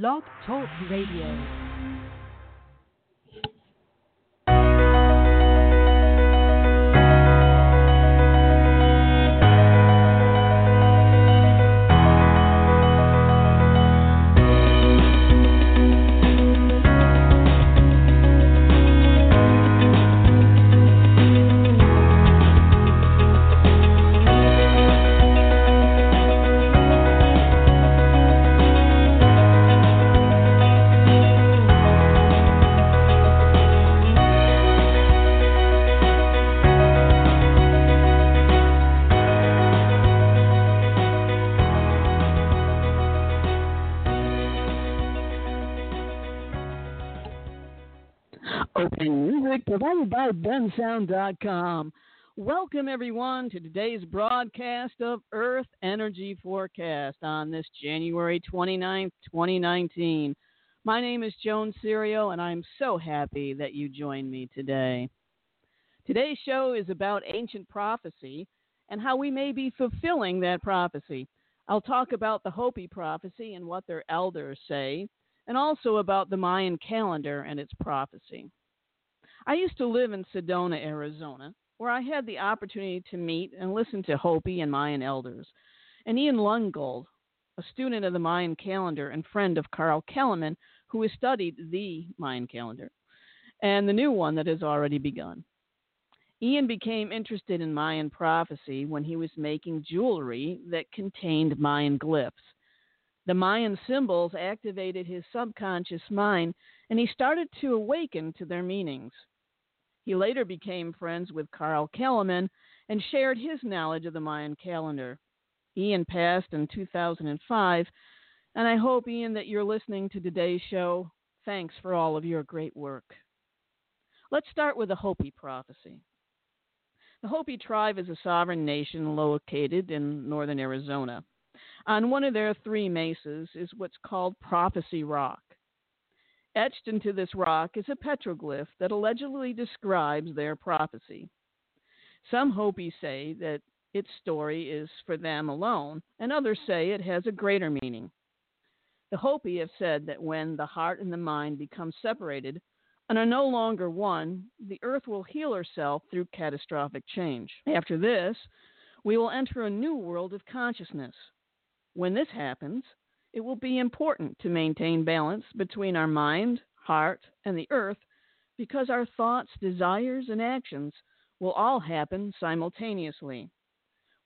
Blog Talk Radio. By bensound.com. Welcome, everyone, to today's broadcast of Earth Energy Forecast on this January 29th, 2019. My name is Joan Serio, and I'm so happy that you joined me today. Today's show is about ancient prophecy and how we may be fulfilling that prophecy. I'll talk about the Hopi prophecy and what their elders say, and also about the Mayan calendar and its prophecy. I used to live in Sedona, Arizona, where I had the opportunity to meet and listen to Hopi and Mayan elders. And Ian Lungold, a student of the Mayan calendar and friend of Carl Calleman, who has studied the Mayan calendar and the new one that has already begun. Ian became interested in Mayan prophecy when he was making jewelry that contained Mayan glyphs. The Mayan symbols activated his subconscious mind, and he started to awaken to their meanings. He later became friends with Carl Calleman and shared his knowledge of the Mayan calendar. Ian passed in 2005, and I hope, Ian, that you're listening to today's show. Thanks for all of your great work. Let's start with the Hopi prophecy. The Hopi tribe is a sovereign nation located in northern Arizona. On one of their three mesas is what's called Prophecy Rock. Etched into this rock is a petroglyph that allegedly describes their prophecy. Some Hopi say that its story is for them alone, and others say it has a greater meaning. The Hopi have said that when the heart and the mind become separated and are no longer one, the earth will heal herself through catastrophic change. After this, we will enter a new world of consciousness. When this happens, it will be important to maintain balance between our mind, heart, and the earth because our thoughts, desires, and actions will all happen simultaneously.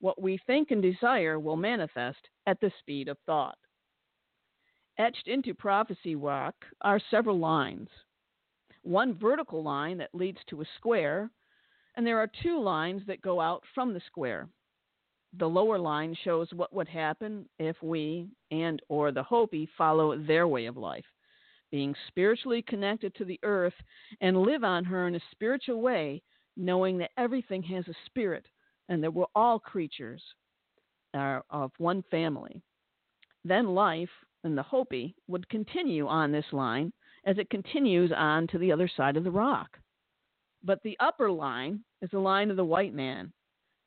What we think and desire will manifest at the speed of thought. Etched into prophecy rock are several lines. One vertical line that leads to a square, and there are two lines that go out from the square the lower line shows what would happen if we and or the Hopi follow their way of life, being spiritually connected to the earth and live on her in a spiritual way, knowing that everything has a spirit and that we're all creatures are of one family. Then life in the Hopi would continue on this line as it continues on to the other side of the rock. But the upper line is the line of the white man,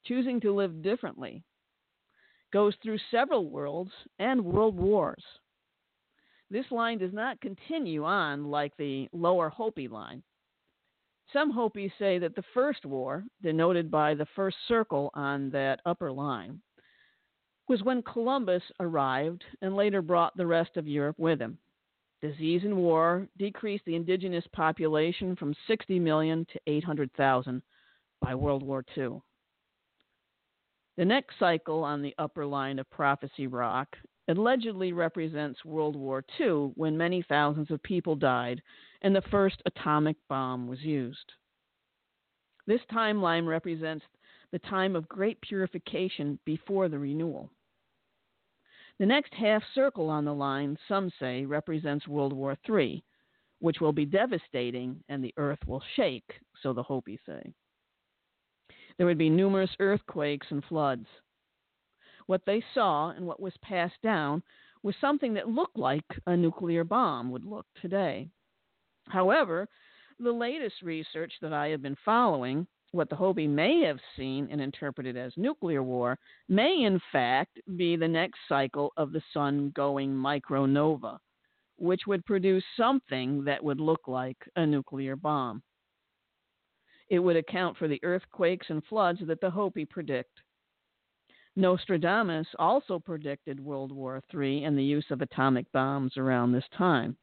choosing to live differently, goes through several worlds and world wars. This line does not continue on like the lower Hopi line. Some Hopis say that the first war, denoted by the first circle on that upper line, was when Columbus arrived and later brought the rest of Europe with him. Disease and war decreased the indigenous population from 60 million to 800,000 by World War II. The next cycle on the upper line of Prophecy Rock allegedly represents World War II when many thousands of people died and the first atomic bomb was used. This timeline represents the time of great purification before the renewal. The next half circle on the line, some say, represents World War III, which will be devastating and the earth will shake, so the Hopi say. There would be numerous earthquakes and floods. What they saw and what was passed down was something that looked like a nuclear bomb would look today. However, the latest research that I have been following, what the Hopi may have seen and interpreted as nuclear war, may in fact be the next cycle of the sun going micronova, which would produce something that would look like a nuclear bomb. It would account for the earthquakes and floods that the Hopi predict. Nostradamus also predicted World War III and the use of atomic bombs around this time.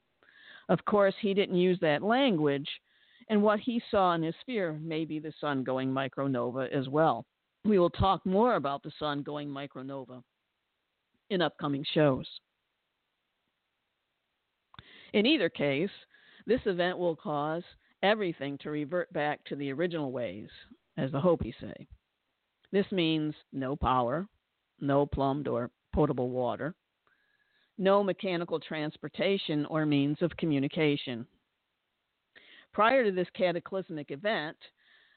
Of course, he didn't use that language, and what he saw in his sphere may be the sun going micronova as well. We will talk more about the sun going micronova in upcoming shows. In either case, this event will cause everything to revert back to the original ways, as the Hopi say. This means no power, no plumbed or potable water, no mechanical transportation or means of communication. Prior to this cataclysmic event,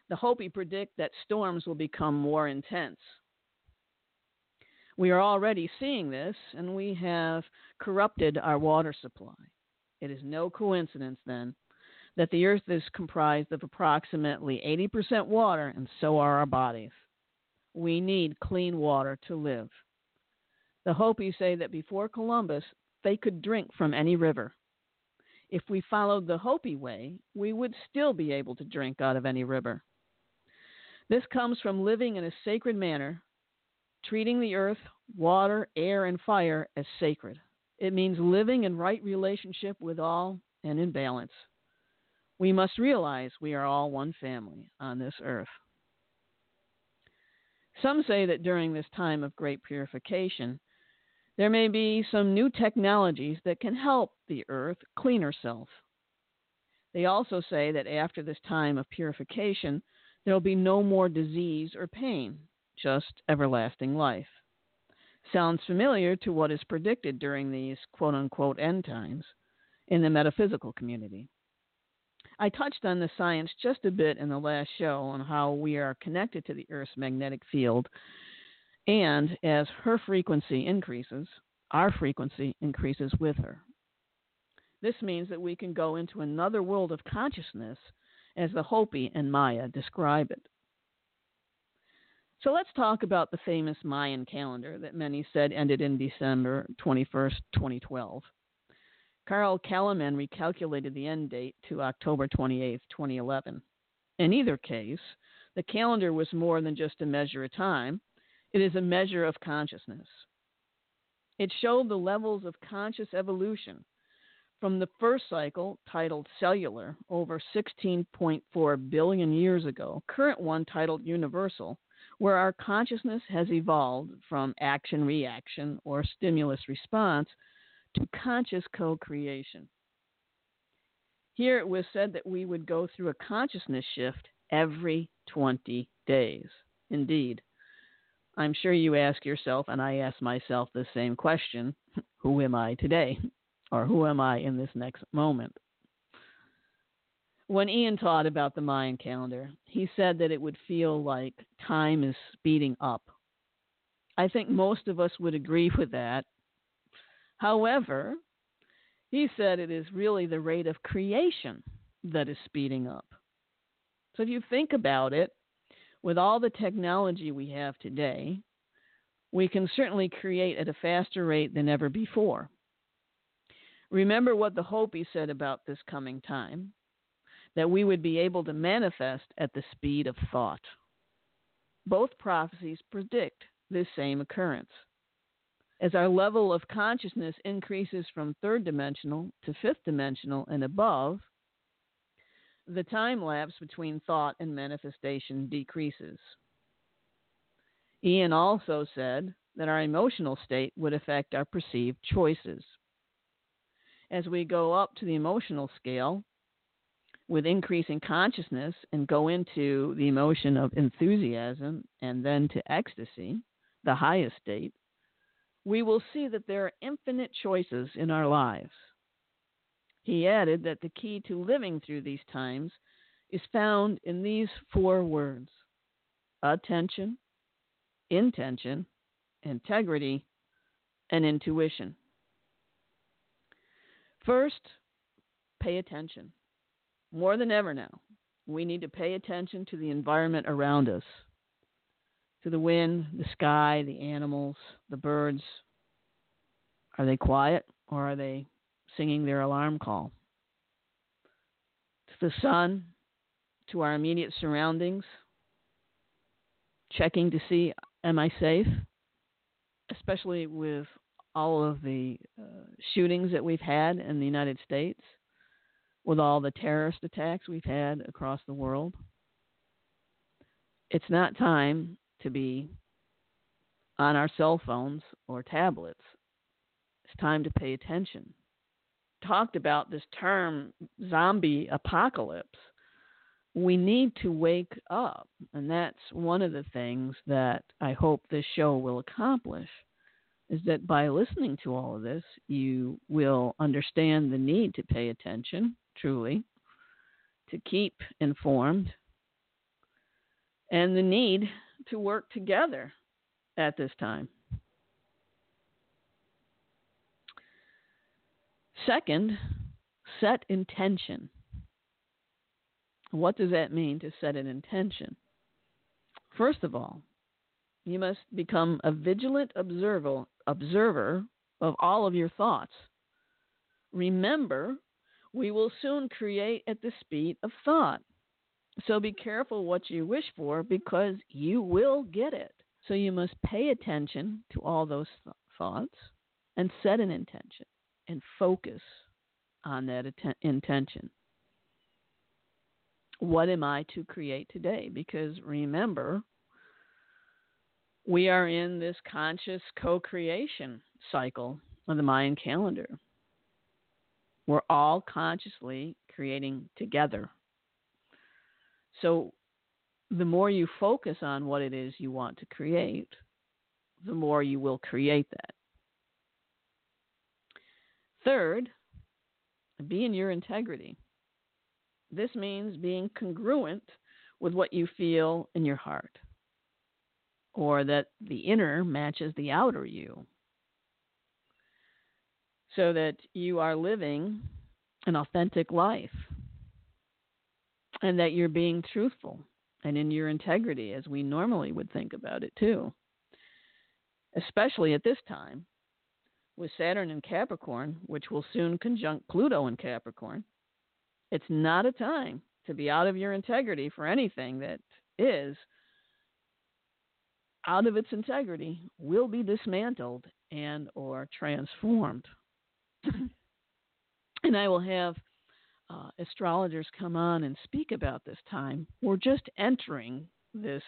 the Hopi predict that storms will become more intense. We are already seeing this, and we have corrupted our water supply. It is no coincidence, then, that the earth is comprised of approximately 80% water, and so are our bodies. We need clean water to live. The Hopi say that before Columbus, they could drink from any river. If we followed the Hopi way, we would still be able to drink out of any river. This comes from living in a sacred manner, treating the earth, water, air, and fire as sacred. It means living in right relationship with all and in balance. We must realize we are all one family on this earth. Some say that during this time of great purification, there may be some new technologies that can help the earth clean herself. They also say that after this time of purification, there will be no more disease or pain, just everlasting life. Sounds familiar to what is predicted during these quote unquote end times in the metaphysical community. I touched on the science just a bit in the last show on how we are connected to the Earth's magnetic field. And as her frequency increases, our frequency increases with her. This means that we can go into another world of consciousness as the Hopi and Maya describe it. So let's talk about the famous Mayan calendar that many said ended in December 21st, 2012. Carl Calleman recalculated the end date to October 28, 2011. In either case, the calendar was more than just a measure of time, it is a measure of consciousness. It showed the levels of conscious evolution from the first cycle, titled Cellular, over 16.4 billion years ago, current one titled Universal, where our consciousness has evolved from action reaction or stimulus response to conscious co creation. Here it was said that we would go through a consciousness shift every 20 days. Indeed. I'm sure you ask yourself, and I ask myself the same question who am I today? Or who am I in this next moment? When Ian taught about the Mayan calendar, he said that it would feel like time is speeding up. I think most of us would agree with that However, he said it is really the rate of creation that is speeding up. So if you think about it, with all the technology we have today, we can certainly create at a faster rate than ever before. Remember what the Hopi said about this coming time that we would be able to manifest at the speed of thought. Both prophecies predict this same occurrence. As our level of consciousness increases from third dimensional to fifth dimensional and above, the time lapse between thought and manifestation decreases. Ian also said that our emotional state would affect our perceived choices. As we go up to the emotional scale with increasing consciousness and go into the emotion of enthusiasm and then to ecstasy, the highest state, we will see that there are infinite choices in our lives. He added that the key to living through these times is found in these four words attention, intention, integrity, and intuition. First, pay attention. More than ever now, we need to pay attention to the environment around us to the wind, the sky, the animals, the birds. Are they quiet or are they singing their alarm call? To the sun, to our immediate surroundings, checking to see, am I safe? Especially with all of the uh, shootings that we've had in the United States, with all the terrorist attacks we've had across the world. It's not time to be on our cell phones or tablets. It's time to pay attention. Talked about this term zombie apocalypse. We need to wake up, and that's one of the things that I hope this show will accomplish is that by listening to all of this, you will understand the need to pay attention, truly, to keep informed, and the need to work together at this time. Second, set intention. What does that mean to set an intention? First of all, you must become a vigilant observer, observer of all of your thoughts. Remember, we will soon create at the speed of thought. So be careful what you wish for because you will get it. So you must pay attention to all those th- thoughts and set an intention and focus on that att- intention. What am I to create today? Because remember, we are in this conscious co creation cycle of the Mayan calendar. We're all consciously creating together so the more you focus on what it is you want to create, the more you will create that. Third, be in your integrity. This means being congruent with what you feel in your heart, or that the inner matches the outer you, so that you are living an authentic life and that you're being truthful and in your integrity as we normally would think about it too. Especially at this time with Saturn in Capricorn, which will soon conjunct Pluto in Capricorn. It's not a time to be out of your integrity for anything that is out of its integrity will be dismantled and or transformed. and I will have uh, astrologers come on and speak about this time. We're just entering this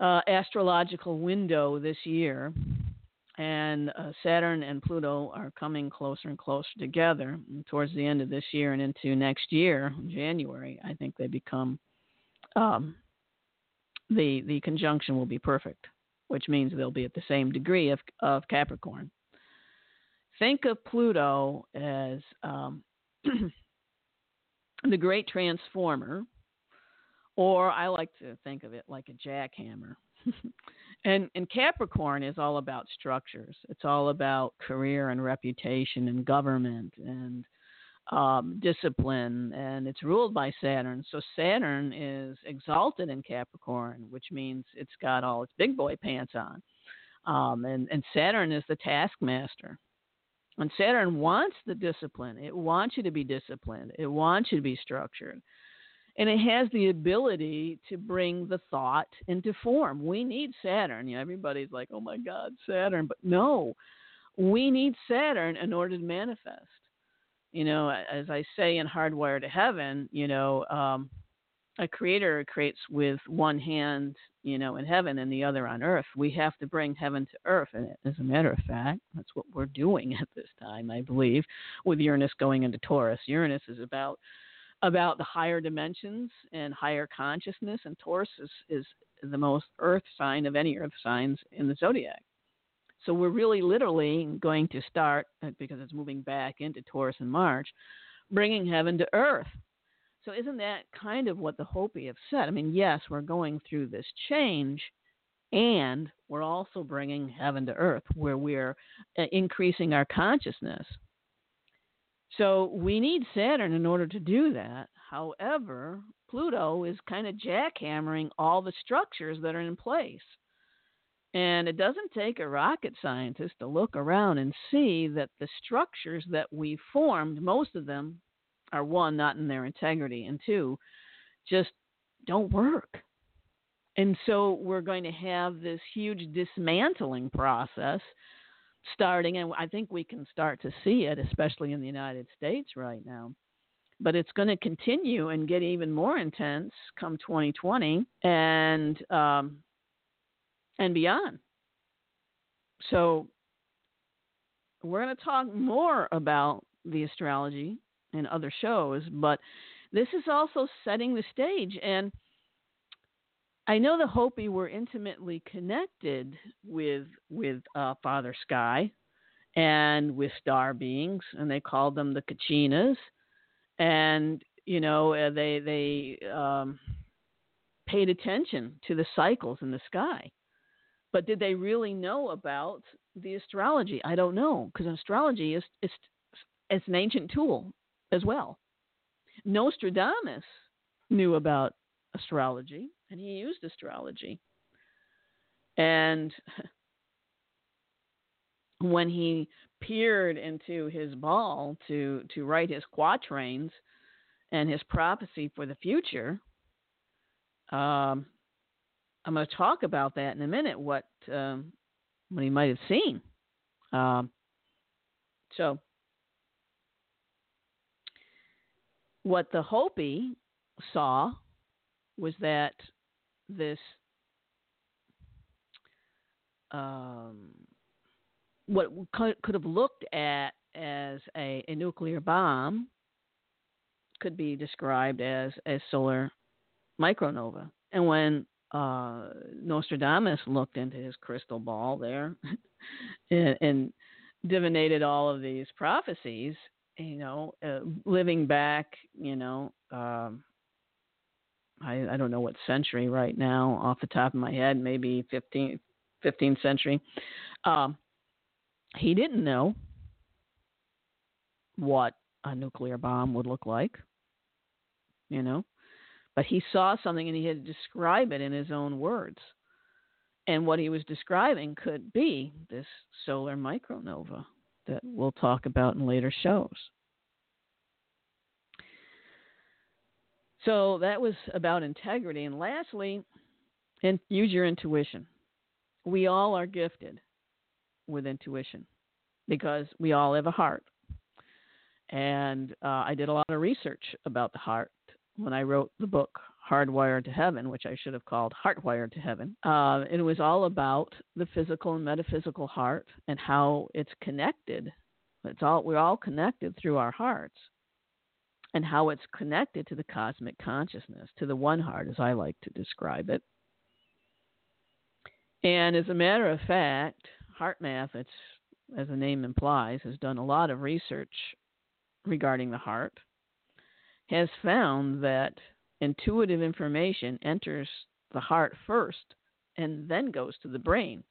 uh, astrological window this year, and uh, Saturn and Pluto are coming closer and closer together. And towards the end of this year and into next year, January, I think they become um, the the conjunction will be perfect, which means they'll be at the same degree of of Capricorn. Think of Pluto as um, the Great Transformer, or I like to think of it like a jackhammer. and and Capricorn is all about structures. It's all about career and reputation and government and um, discipline, and it's ruled by Saturn. So Saturn is exalted in Capricorn, which means it's got all its big boy pants on. Um, and, and Saturn is the taskmaster. And Saturn wants the discipline. It wants you to be disciplined. It wants you to be structured. And it has the ability to bring the thought into form. We need Saturn. You know, everybody's like, oh my God, Saturn. But no, we need Saturn in order to manifest. You know, as I say in Hardwire to Heaven, you know, um, a creator creates with one hand, you know, in heaven and the other on earth. We have to bring heaven to earth. And as a matter of fact, that's what we're doing at this time, I believe, with Uranus going into Taurus. Uranus is about about the higher dimensions and higher consciousness, and Taurus is, is the most earth sign of any earth signs in the zodiac. So we're really literally going to start, uh, because it's moving back into Taurus in March, bringing heaven to earth. So isn't that kind of what the Hopi have said? I mean, yes, we're going through this change, and we're also bringing heaven to earth, where we're uh, increasing our consciousness. So we need Saturn in order to do that. However, Pluto is kind of jackhammering all the structures that are in place. And it doesn't take a rocket scientist to look around and see that the structures that we formed, most of them are one, not in their integrity, and two, just don't work. And so we're going to have this huge dismantling process starting, and I think we can start to see it, especially in the United States right now. But it's going to continue and get even more intense come 2020, and um, and beyond. So, we're going to talk more about the astrology in other shows, but this is also setting the stage. And I know the Hopi were intimately connected with with uh, Father Sky and with star beings, and they called them the Kachinas. And you know, uh, they they um, paid attention to the cycles in the sky. But did they really know about the astrology? I don't know because astrology is, is is an ancient tool as well. Nostradamus knew about astrology and he used astrology. And when he peered into his ball to to write his quatrains and his prophecy for the future, um, I'm going to talk about that in a minute. What um, what he might have seen. Um, so, what the Hopi saw was that this um, what could, could have looked at as a, a nuclear bomb could be described as a solar micronova. And when uh, Nostradamus looked into his crystal ball there and, and, divinated all of these prophecies, you know, uh, living back, you know, um, I, I don't know what century right now off the top of my head, maybe 15th, 15th century. Um, he didn't know what a nuclear bomb would look like, you know but he saw something and he had to describe it in his own words. And what he was describing could be this solar micronova that we'll talk about in later shows. So that was about integrity. And lastly, and use your intuition. We all are gifted with intuition because we all have a heart. And uh, I did a lot of research about the heart when I wrote the book Hardwired to Heaven, which I should have called Heartwired to Heaven. Uh, it was all about the physical and metaphysical heart and how it's connected. It's all we're all connected through our hearts, and how it's connected to the cosmic consciousness, to the one heart, as I like to describe it. And as a matter of fact, HeartMath, it's as the name implies, has done a lot of research regarding the heart has found that intuitive information enters the heart first and then goes to the brain.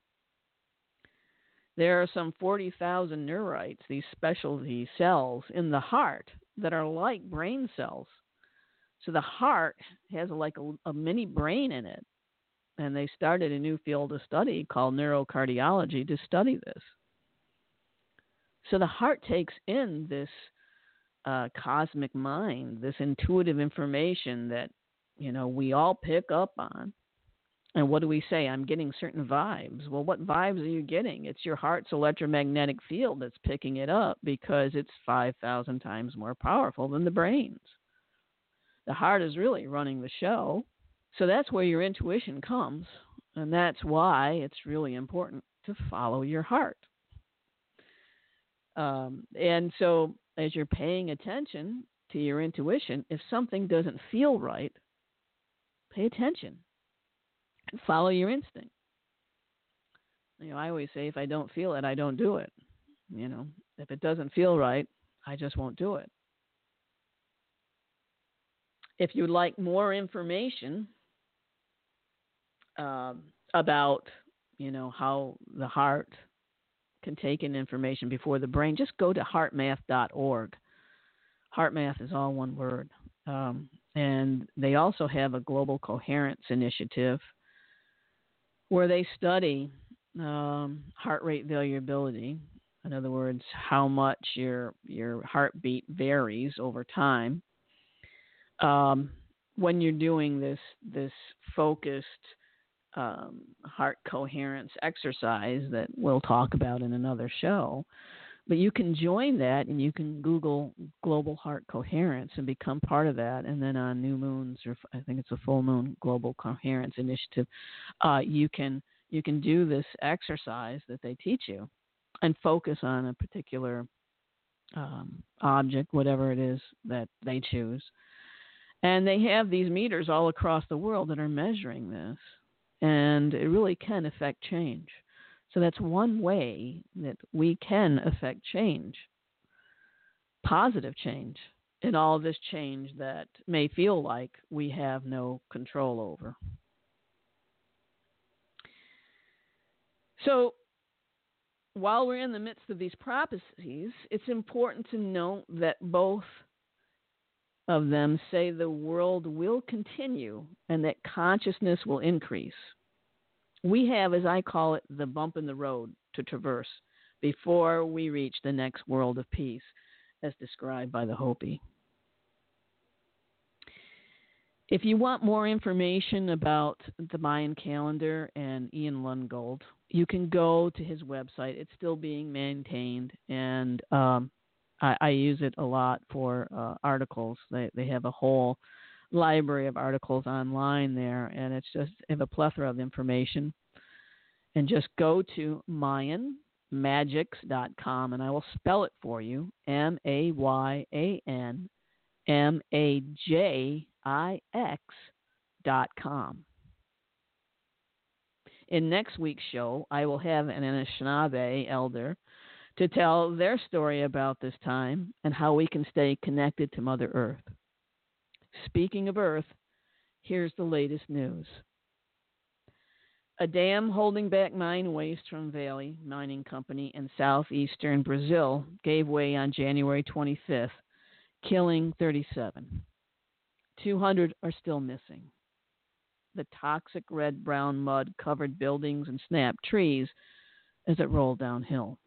There are some 40,000 neurites, these specialty cells in the heart that are like brain cells. So the heart has like a, a mini brain in it. And they started a new field of study called neurocardiology to study this. So the heart takes in this uh, cosmic mind, this intuitive information that you know we all pick up on. And what do we say? I'm getting certain vibes. Well, what vibes are you getting? It's your heart's electromagnetic field that's picking it up because it's 5,000 times more powerful than the brain's. The heart is really running the show. So that's where your intuition comes. And that's why it's really important to follow your heart. Um, and so as you're paying attention to your intuition, if something doesn't feel right, pay attention and follow your instinct. You know, I always say if I don't feel it, I don't do it. You know, if it doesn't feel right, I just won't do it. If you'd like more information uh, about, you know, how the heart can take in information before the brain, just go to heartmath.org. HeartMath is all one word. Um, and they also have a global coherence initiative where they study um, heart rate variability. In other words, how much your your heartbeat varies over time. Um, when you're doing this this focused um, heart coherence exercise that we'll talk about in another show, but you can join that and you can Google Global Heart Coherence and become part of that. And then on new moons, or I think it's a full moon Global Coherence Initiative, uh, you can you can do this exercise that they teach you and focus on a particular um, object, whatever it is that they choose. And they have these meters all across the world that are measuring this, and it really can affect change. So that's one way that we can affect change, positive change, in all this change that may feel like we have no control over. So, while we're in the midst of these prophecies, it's important to note that both of them say the world will continue and that consciousness will increase we have, as I call it, the bump in the road to traverse before we reach the next world of peace, as described by the Hopi. If you want more information about the Mayan calendar and Ian Lungold, you can go to his website. It's still being maintained, and um, I, I, use it a lot for uh, articles. They, they have a whole library of articles online there, and it's just have a plethora of information. And just go to MayanMajix.com, and I will spell it for you: M A Y A N M A J I X dot com. In next week's show, I will have an Anishinaabe elder to tell their story about this time and how we can stay connected to Mother Earth. Speaking of Earth, here's the latest news. A dam holding back mine waste from Vale Mining Company in southeastern Brazil gave way on January 25th, killing 37. 200 are still missing. The toxic red brown mud covered buildings and snapped trees as it rolled downhill.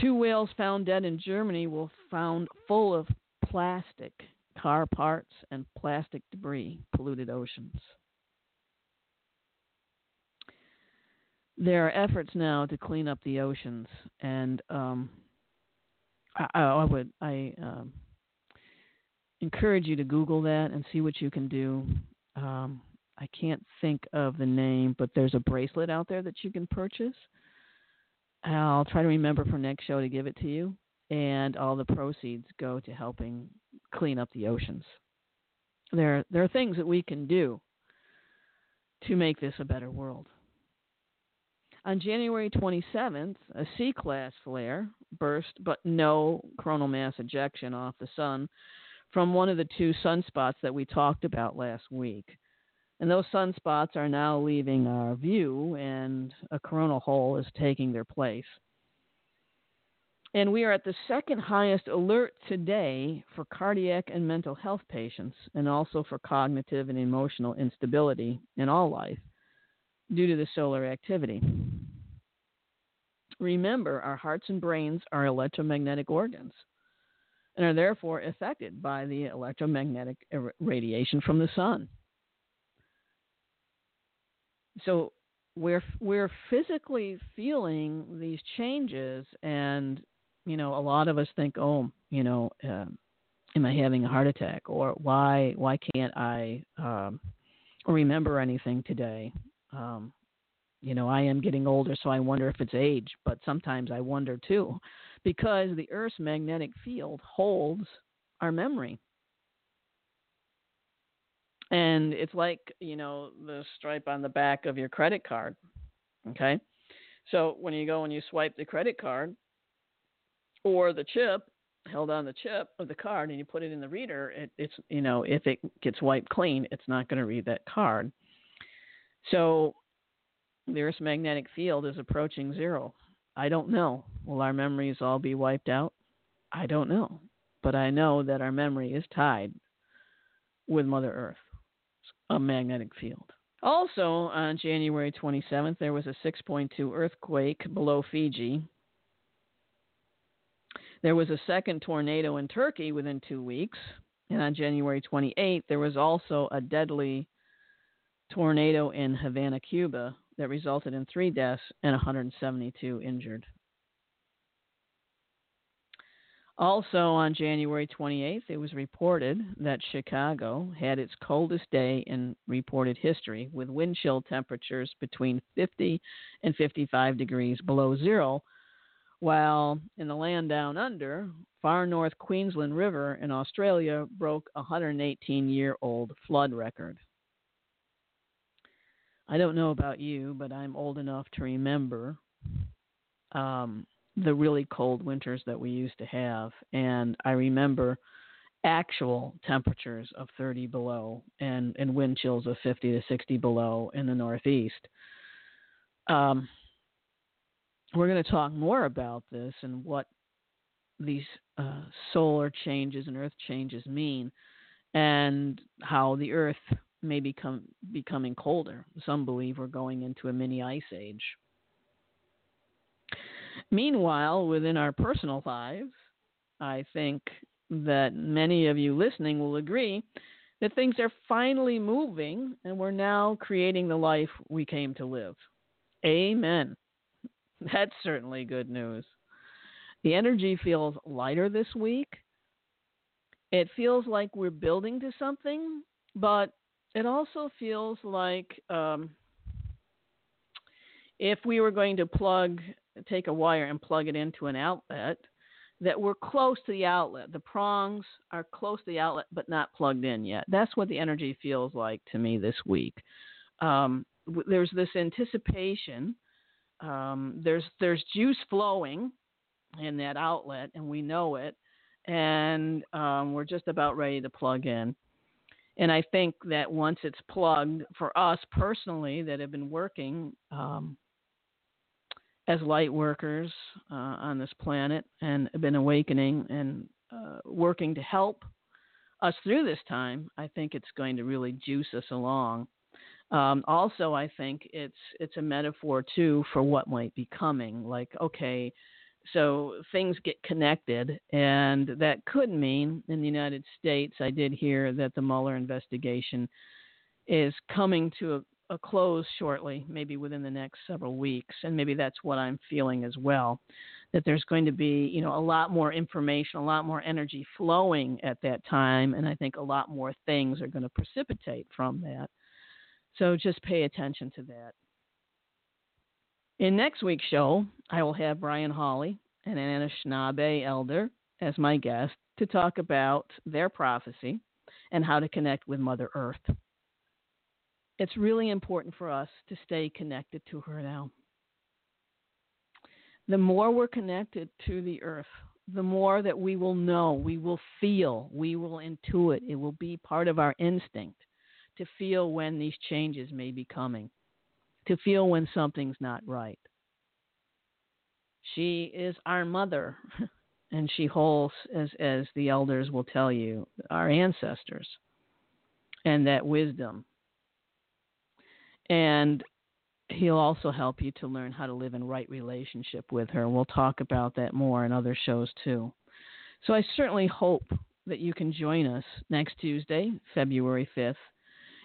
Two whales found dead in Germany were found full of plastic, car parts, and plastic debris polluted oceans. There are efforts now to clean up the oceans, and um, I, I, would I um, encourage you to Google that and see what you can do. Um, I can't think of the name, but there's a bracelet out there that you can purchase. I'll try to remember for next show to give it to you and all the proceeds go to helping clean up the oceans. There, there are things that we can do to make this a better world. On January 27th, a C class flare burst, but no coronal mass ejection off the sun from one of the two sunspots that we talked about last week. And those sunspots are now leaving our view, and a coronal hole is taking their place. And we are at the second highest alert today for cardiac and mental health patients, and also for cognitive and emotional instability in all life due to the solar activity. Remember, our hearts and brains are electromagnetic organs and are therefore affected by the electromagnetic radiation from the sun. So we're we're physically feeling these changes and you know, a lot of us think, oh, you know, um, am I having a heart attack, or why why can't I um, remember anything today? Um, you know, I am getting older, so I wonder if it's age, but sometimes I wonder too, because the Earth's magnetic field holds our memory. And it's like, you know, the stripe on the back of your credit card. Okay. So when you go and you swipe the credit card or the chip, held on the chip of the card and you put it in the reader, it, it's, you know, if it gets wiped clean, it's not going to read that card. So the Earth's magnetic field is approaching zero. I don't know. Will our memories all be wiped out? I don't know. But I know that our memory is tied with Mother Earth, a magnetic field. Also, on January 27th, there was a 6.2 earthquake below Fiji. There was a second tornado in Turkey within two weeks. And on January 28th, there was also a deadly tornado in Havana, Cuba, that resulted in three deaths and 172 injured. Also, on January 28th, it was reported that Chicago had its coldest day in reported history, with wind chill temperatures between 50 and 55 degrees below zero, while in the land down under, far north Queensland River in Australia broke a 118 year old flood record. I don't know about you, but I'm old enough to remember um, the really cold winters that we used to have. And I remember actual temperatures of 30 below and, and wind chills of 50 to 60 below in the Northeast. Um, we're going to talk more about this and what these uh, solar changes and earth changes mean and how the earth may become becoming colder. Some believe we're going into a mini ice age. Meanwhile, within our personal lives, I think that many of you listening will agree that things are finally moving and we're now creating the life we came to live. Amen. That's certainly good news. The energy feels lighter this week. It feels like we're building to something, but it also feels like um, if we were going to plug, take a wire and plug it into an outlet, that we're close to the outlet. The prongs are close to the outlet, but not plugged in yet. That's what the energy feels like to me this week. Um, there's this anticipation. Um, there's there's juice flowing in that outlet, and we know it, and um, we're just about ready to plug in. And I think that once it's plugged for us personally that have been working um, as light workers uh, on this planet and been awakening and uh, working to help us through this time, I think it's going to really juice us along. Um, also, I think it's it's a metaphor too for what might be coming. Like, okay, so things get connected, and that could mean in the United States, I did hear that the Mueller investigation is coming to a, close shortly, maybe within the next several weeks, and maybe that's what I'm feeling as well. That there's going to be, you know, a lot more information, a lot more energy flowing at that time, and I think a lot more things are going to precipitate from that. So just pay attention to that. In next week's show, I will have Brian Hawley and Anishinaabe elder as my guest to talk about their prophecy and how to connect with Mother Earth. It's really important for us to stay connected to her now. The more we're connected to the earth, the more that we will know, we will feel, we will intuit. It will be part of our instinct to feel when these changes may be coming to feel when something's not right. She is our mother, and she holds, as, as the elders will tell you, our ancestors and that wisdom. And he'll also help you to learn how to live in right relationship with her. We'll talk about that more in other shows too. So I certainly hope that you can join us next Tuesday, February 5th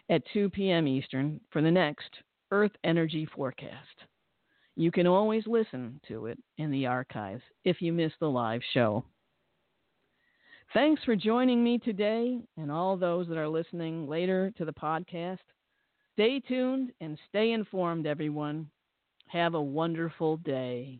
at 2 p.m. Eastern for the next Earth Energy Forecast. You can always listen to it in the archives if you miss the live show. Thanks for joining me today and all those that are listening later to the podcast. Stay tuned and stay informed, everyone. Have a wonderful day.